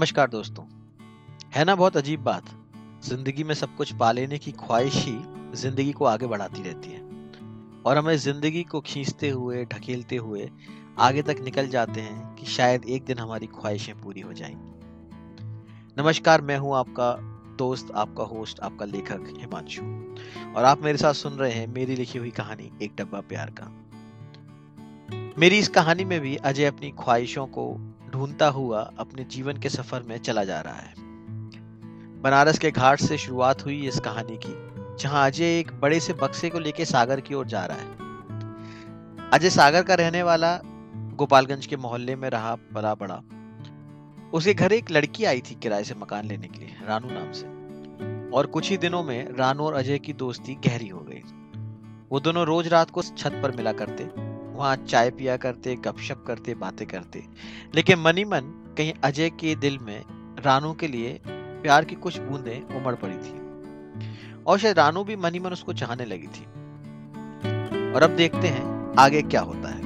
नमस्कार दोस्तों। है ना बहुत अजीब बात। ज़िंदगी में सब कुछ पा लेने की ख्वाहिश ही ज़िंदगी को आगे बढ़ाती रहती है। और हमें ज़िंदगी को खींचते हुए, ढकेलते हुए आगे तक निकल जाते हैं कि शायद एक दिन हमारी ख्वाहिशें पूरी हो जाएँगी। नमस्कार, मैं हूँ आपका दोस्त, आपका होस्ट, आपका लेखक हिमांशु। और आप मेरे साथ सुन रहे हैं मेरी लिखी हुई कहानी, एक डब्बा प्यार का। मेरी इस कहानी में भी अजय अपनी ख्वाहिशों को ढूंढता हुआ अपने जीवन के सफ़र में चला जा रहा है। बनारस के घाट से शुरुआत हुई इस कहानी की, जहाँ अजय एक बड़े से बक्से को लेकर सागर की ओर जा रहा है। अजय सागर का रहने वाला गोपालगंज के मोहल्ले में रहा, पला बड़ा उसके घर एक लड़की आई थी किराए से मकान लेने के लिए, रानू नाम से। और कुछ ही दिनों में रानू और अजय की दोस्ती गहरी हो गई। वो दोनों रोज रात को छत पर मिला करते वहाँ चाय पिया करते, गपशप करते, बातें करते। लेकिन मनी मन कहीं अजय के दिल में रानू के लिए प्यार की कुछ बूंदें उमड़ पड़ी थी। और शायद रानू भी मनी मन उसको चाहने लगी थी। और अब देखते हैं आगे क्या होता है।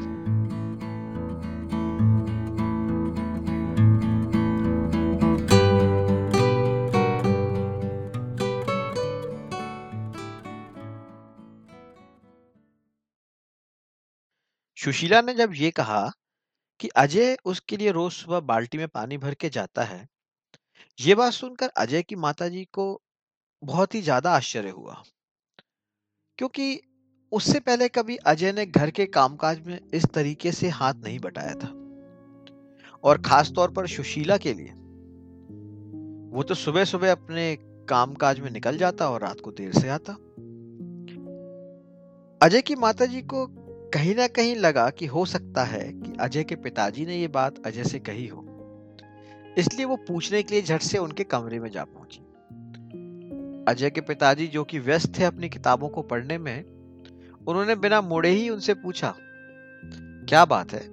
सुशीला ने जब ये कहा कि अजय उसके लिए रोज सुबह बाल्टी में पानी भर के जाता है, ये बात सुनकर अजय की माताजी को बहुत ही ज़्यादा आश्चर्य हुआ। क्योंकि उससे पहले कभी अजय ने घर के कामकाज में इस तरीके से हाथ नहीं बटाया था। और खास तौर पर सुशीला के लिए। वो तो सुबह सुबह अपने कामकाज में निकल जाता और रात को देर से आता। अजय की माताजी को कहीं ना कहीं लगा कि हो सकता है कि अजय के पिताजी ने ये बात अजय से कही हो। इसलिए वो पूछने के लिए झट से उनके कमरे में जा पहुँची। अजय के पिताजी जो कि व्यस्त थे अपनी किताबों को पढ़ने में, उन्होंने बिना मुड़े ही उनसे पूछा, क्या बात है?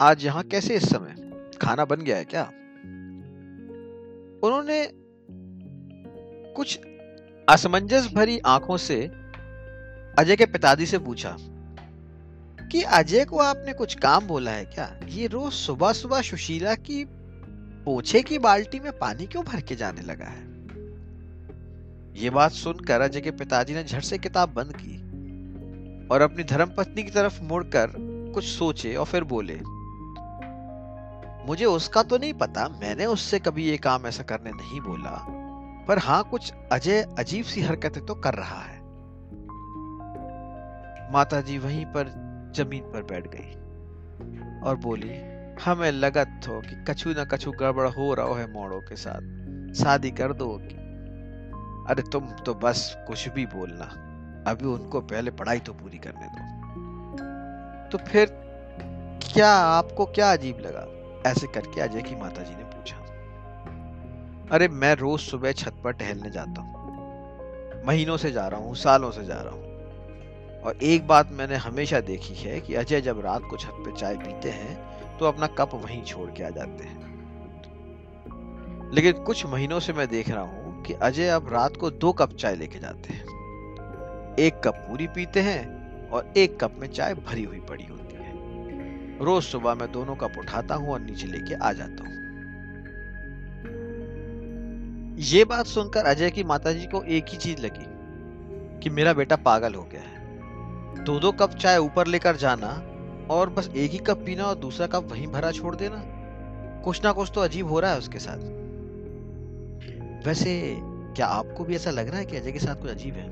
आज यहाँ कैसे इस समय? खाना बन गया है क्या? उन्होंने कुछ असमंजस भरी आँखों से अजय के पिताजी से पूछा कि अजय को आपने कुछ काम बोला है क्या? ये रोज सुबह सुबह सुशीला की पोछे की बाल्टी में पानी क्यों भर के जाने लगा है? ये बात सुनकर अजय के पिताजी ने झट से किताब बंद की और अपनी धर्मपत्नी की तरफ़ मुड़कर कुछ सोचे और फिर बोले, मुझे उसका तो नहीं पता, मैंने उससे कभी ये काम ऐसा करने नहीं बोला, पर हाँ कुछ अजय अजीब सी हरकतें तो कर रहा है। माताजी वहीं पर ज़मीन पर बैठ गई और बोली, हमें लगत हो कि कछु न कछु गड़बड़ हो रहा है मोड़ो के साथ। शादी कर दो अरे तुम तो बस कुछ भी बोलना। अभी उनको पहले पढ़ाई तो पूरी करने दो। तो फिर क्या आपको क्या अजीब लगा? ऐसे करके अजय की माता जी ने पूछा। अरे मैं रोज सुबह छत पर टहलने जाता हूँ। महीनों से जा रहा हूँ, सालों से जा रहा हूँ। और एक बात मैंने हमेशा देखी है कि अजय जब रात को छत पे चाय पीते हैं तो अपना कप वहीं छोड़ के आ जाते हैं। लेकिन कुछ महीनों से मैं देख रहा हूँ कि अजय अब रात को दो कप चाय लेके जाते हैं। एक कप पूरी पीते हैं और एक कप में चाय भरी हुई पड़ी होती है। रोज सुबह मैं दोनों कप उठाता हूँ और नीचे लेके आ जाता हूँ। ये बात सुनकर अजय की माताजी को एक ही चीज़ लगी कि मेरा बेटा पागल हो गया है। दो दो कप चाय ऊपर लेकर जाना और बस एक ही कप पीना और दूसरा कप वहीं भरा छोड़ देना। कुछ ना कुछ तो अजीब हो रहा है उसके साथ। वैसे, क्या आपको भी ऐसा लग रहा है कि अजय के साथ कुछ अजीब है?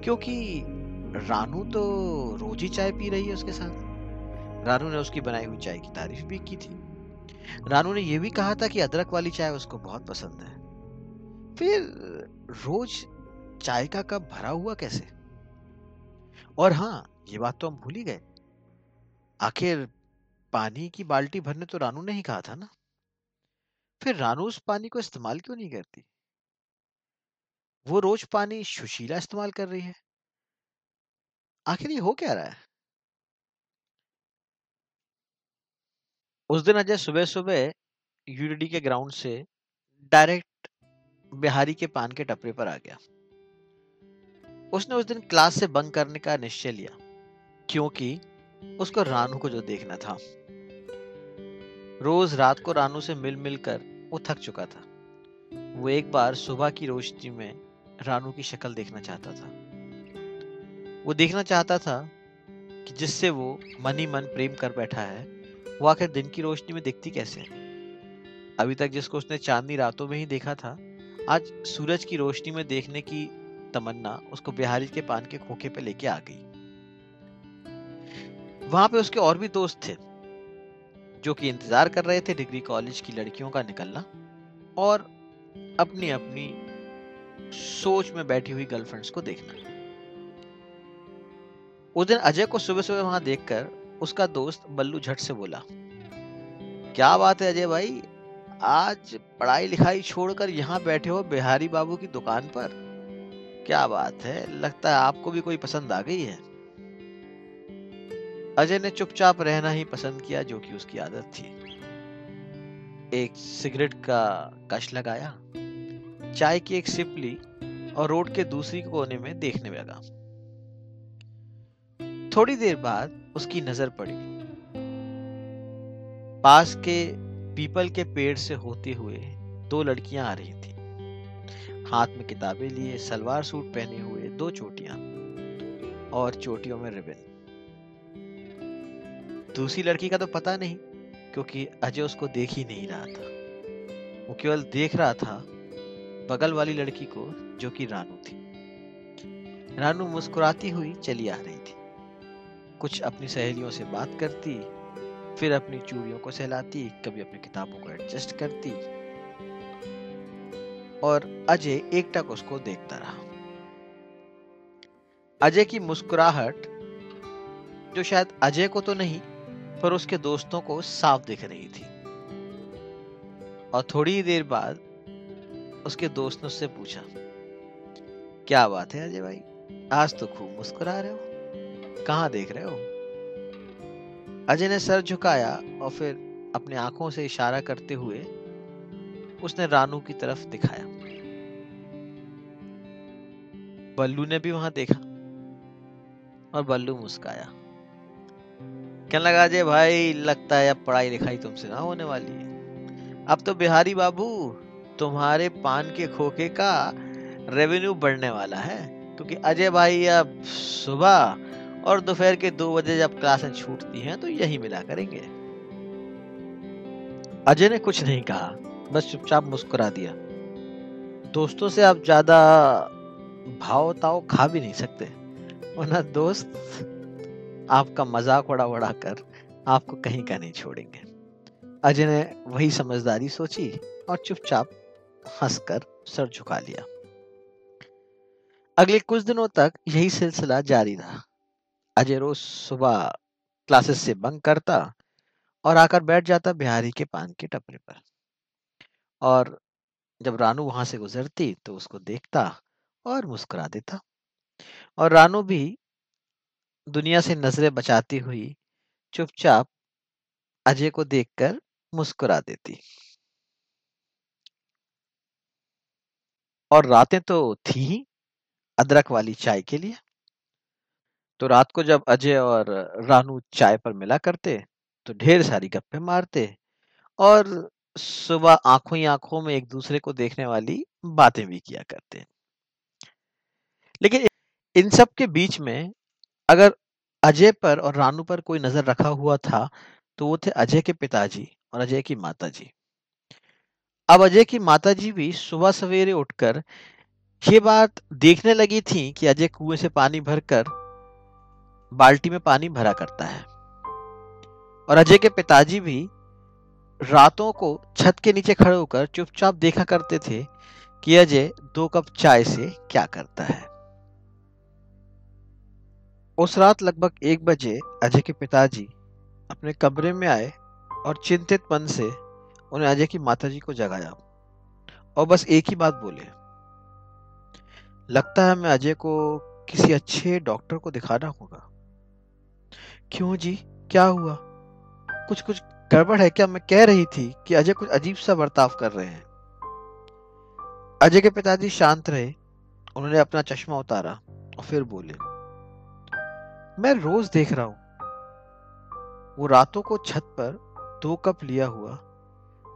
क्योंकि रानू तो रोज ही चाय पी रही है उसके साथ। रानू ने उसकी बनाई हुई चाय की तारीफ़ भी की थी। रानू ने यह भी कहा था कि अदरक वाली चाय उसको बहुत पसंद है। फिर रोज चाय का कप भरा हुआ कैसे? और हाँ ये बात तो हम भूल ही गए। आखिर पानी की बाल्टी भरने तो रानू ने ही कहा था ना? फिर रानू उस पानी को इस्तेमाल क्यों नहीं करती? वो रोज पानी सुशीला इस्तेमाल कर रही है। आखिर ये हो क्या रहा है? उस दिन अजय सुबह सुबह यूडीडी के ग्राउंड से डायरेक्ट बिहारी के पान के टपरे पर आ गया। उसने उस दिन क्लास से बंक करने का निश्चय लिया, क्योंकि उसको रानू को जो देखना था। रोज रात को रानू से मिल मिलकर वो थक चुका था। वो एक बार सुबह की रोशनी में रानू की शक्ल देखना चाहता था। वो देखना चाहता था कि जिससे वो मन ही मन प्रेम कर बैठा है, वो आखिर दिन की रोशनी में दिखती कैसे है? अभी तक जिसको उसने चांदनी रातों में ही देखा था, आज सूरज की रोशनी में देखने की तमन्ना उसको बिहारी के पान के खोखे पे लेके आ गई। वहाँ पे उसके और भी दोस्त थे जो कि इंतज़ार कर रहे थे डिग्री कॉलेज की लड़कियों का निकलना और अपनी अपनी सोच में बैठी हुई गर्लफ्रेंड्स को देखना। उस दिन अजय को सुबह सुबह वहाँ देखकर उसका दोस्त बल्लू झट से बोला क्या बात है अजय भाई? आज पढ़ाई लिखाई छोड़कर यहाँ बैठे हो बिहारी बाबू की दुकान पर? क्या बात है? लगता है आपको भी कोई पसंद आ गई है। अजय ने चुपचाप रहना ही पसंद किया, जो कि उसकी आदत थी। एक सिगरेट का कश लगाया, चाय की एक सिप ली और रोड के दूसरी कोने में देखने लगा। थोड़ी देर बाद उसकी नज़र पड़ी। पास के पीपल के पेड़ से होते हुए दो लड़कियाँ आ रही थी। हाथ में किताबें लिए, सलवार सूट पहने हुए, दो चोटियाँ और चोटियों में रिबन। दूसरी लड़की का तो पता नहीं, क्योंकि अजय उसको देख ही नहीं रहा था। वो केवल देख रहा था, बगल वाली लड़की को, जो कि रानू थी। रानू मुस्कुराती हुई चली आ रही थी। कुछ अपनी सहेलियों से बात करती, फिर अपनी चूड़ियों को सहलाती, कभी अपनी किताबों को एडजस्ट करती और अजय एकटक उसको देखता रहा। अजय की मुस्कुराहट, जो शायद अजय को तो नहीं, पर उसके दोस्तों को साफ़ दिख रही थी। और थोड़ी देर बाद उसके दोस्त ने उससे पूछा, क्या बात है अजय भाई? आज तो खूब मुस्कुरा रहे हो। कहा देख रहे हो? अजय ने सर झुकाया और फिर अपनी आँखों से इशारा करते हुए उसने रानू की तरफ़ दिखाया। बल्लू ने भी वहाँ देखा और बल्लू मुस्काया। कहने लगा, अजय भाई, लगता है अब पढ़ाई लिखाई तुमसे ना होने वाली है। अब तो बिहारी बाबू, तुम्हारे पान के खोखे का रेवेन्यू बढ़ने वाला है। क्योंकि अजय भाई अब सुबह और दोपहर के दो बजे जब क्लासें छूटती हैं तो यही मिला करेंगे। अजय ने कुछ नहीं कहा। बस चुपचाप मुस्कुरा दिया। दोस्तों से आप ज़्यादा भाव ताव खा भी नहीं सकते। वरना दोस्त आपका मज़ाक उड़ा उड़ा कर आपको कहीं का नहीं छोड़ेंगे। अजय ने वही समझदारी सोची और चुपचाप हंसकर सर झुका लिया। अगले कुछ दिनों तक यही सिलसिला जारी रहा। अजय रोज सुबह क्लासेस से बंक करता और आकर बैठ जाता बिहारी के पान के टपरे पर। और जब रानू वहाँ से गुजरती तो उसको देखता और मुस्कुरा देता। और रानू भी दुनिया से नज़रें बचाती हुई चुपचाप अजय को देखकर मुस्कुरा देती। और रातें तो थी ही अदरक वाली चाय के लिए। तो रात को जब अजय और रानू चाय पर मिला करते तो ढेर सारी गप्पे मारते और सुबह आँखों ही आँखों में एक दूसरे को देखने वाली बातें भी किया करते हैं। लेकिन इन सब के बीच में अगर अजय पर और रानू पर कोई नज़र रखा हुआ था तो वो थे अजय के पिताजी और अजय की माताजी। अब अजय की माताजी भी सुबह सवेरे उठकर ये बात देखने लगी थी कि अजय कुएँ से पानी भरकर बाल्टी में पानी भरा करता है। और अजय के पिताजी भी रातों को छत के नीचे खड़े होकर चुपचाप देखा करते थे कि अजय दो कप चाय से क्या करता है। उस रात लगभग एक बजे अजय के पिताजी अपने कमरे में आए और चिंतित मन से उन्हें अजय की माताजी को जगाया और बस एक ही बात बोले। लगता है मैं अजय को किसी अच्छे डॉक्टर को दिखाना होगा। क्यों जी? क्या हुआ? कुछ कुछ गड़बड़ है क्या? मैं कह रही थी कि अजय कुछ अजीब सा बर्ताव कर रहे हैं। अजय के पिताजी शांत रहे। उन्होंने अपना चश्मा उतारा और फिर बोले, मैं रोज देख रहा हूँ। वो रातों को छत पर दो कप लिया हुआ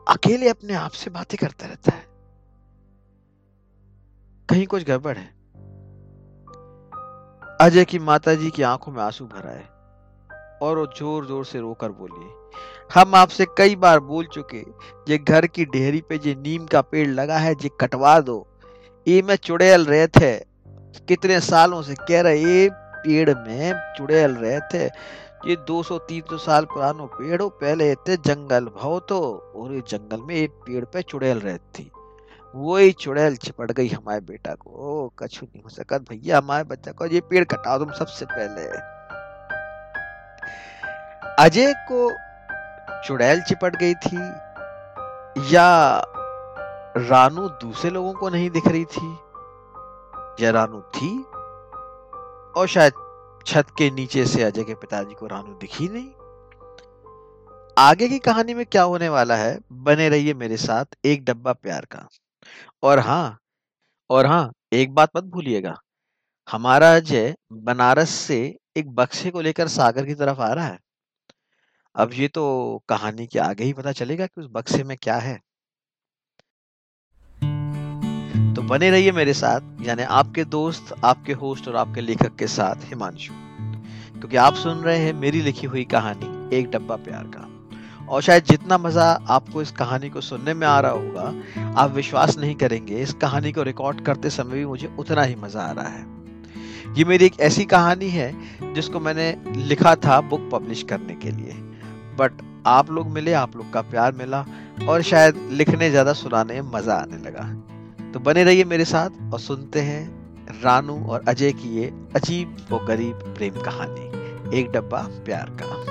अकेले अपने आप से बातें करता रहता है। कहीं कुछ गड़बड़ है? अजय की माताजी की आँखों में आँसू भर आए। और वो ज़ोर ज़ोर से रोकर बोली, हम आपसे कई बार बोल चुके, ये घर की डेहरी पे जे नीम का पेड़ लगा है जे कटवा दो। ये में चुड़ैल रहे थे कितने सालों से कह रहे ये पेड़ में चुड़ैल रहे थे ये 200-300 साल पुरानो पेड़ हो, पहले थे जंगल भाव तो और ये जंगल में एक पेड़ पे चुड़ैल रहती थी। वही चुड़ैल चिपट गई हमारे बेटा को। कछु नहीं हो सका भैया, हमारे बच्चा को, ये पेड़ कटाओ तुम सबसे पहले। अजय को चुड़ैल चिपट गई थी, या रानू दूसरे लोगों को नहीं दिख रही थी? या रानू थी? और शायद छत के नीचे से अजय के पिताजी को रानू दिखी नहीं? आगे की कहानी में क्या होने वाला है? बने रहिए मेरे साथ एक डब्बा प्यार का। और हाँ और हाँ एक बात मत भूलिएगा। हमारा अजय बनारस से एक बक्से को लेकर सागर की तरफ़ आ रहा है। अब ये तो कहानी के आगे ही पता चलेगा कि उस बक्से में क्या है। तो बने रहिए मेरे साथ, यानी आपके दोस्त, आपके होस्ट और आपके लेखक के साथ हिमांशु। क्योंकि आप सुन रहे हैं मेरी लिखी हुई कहानी, एक डब्बा प्यार का। और शायद जितना मज़ा आपको इस कहानी को सुनने में आ रहा होगा, आप विश्वास नहीं करेंगे, इस कहानी को रिकॉर्ड करते समय भी मुझे उतना ही मज़ा आ रहा है। ये मेरी एक ऐसी कहानी है, जिसको मैंने लिखा था बुक पब्लिश करने के लिए। बट आप लोग मिले, आप लोग का प्यार मिला और शायद लिखने ज़्यादा सुनाने में मज़ा आने लगा। तो बने रहिए मेरे साथ और सुनते हैं रानू और अजय की ये अजीब व गरीब प्रेम कहानी। एक डब्बा प्यार का।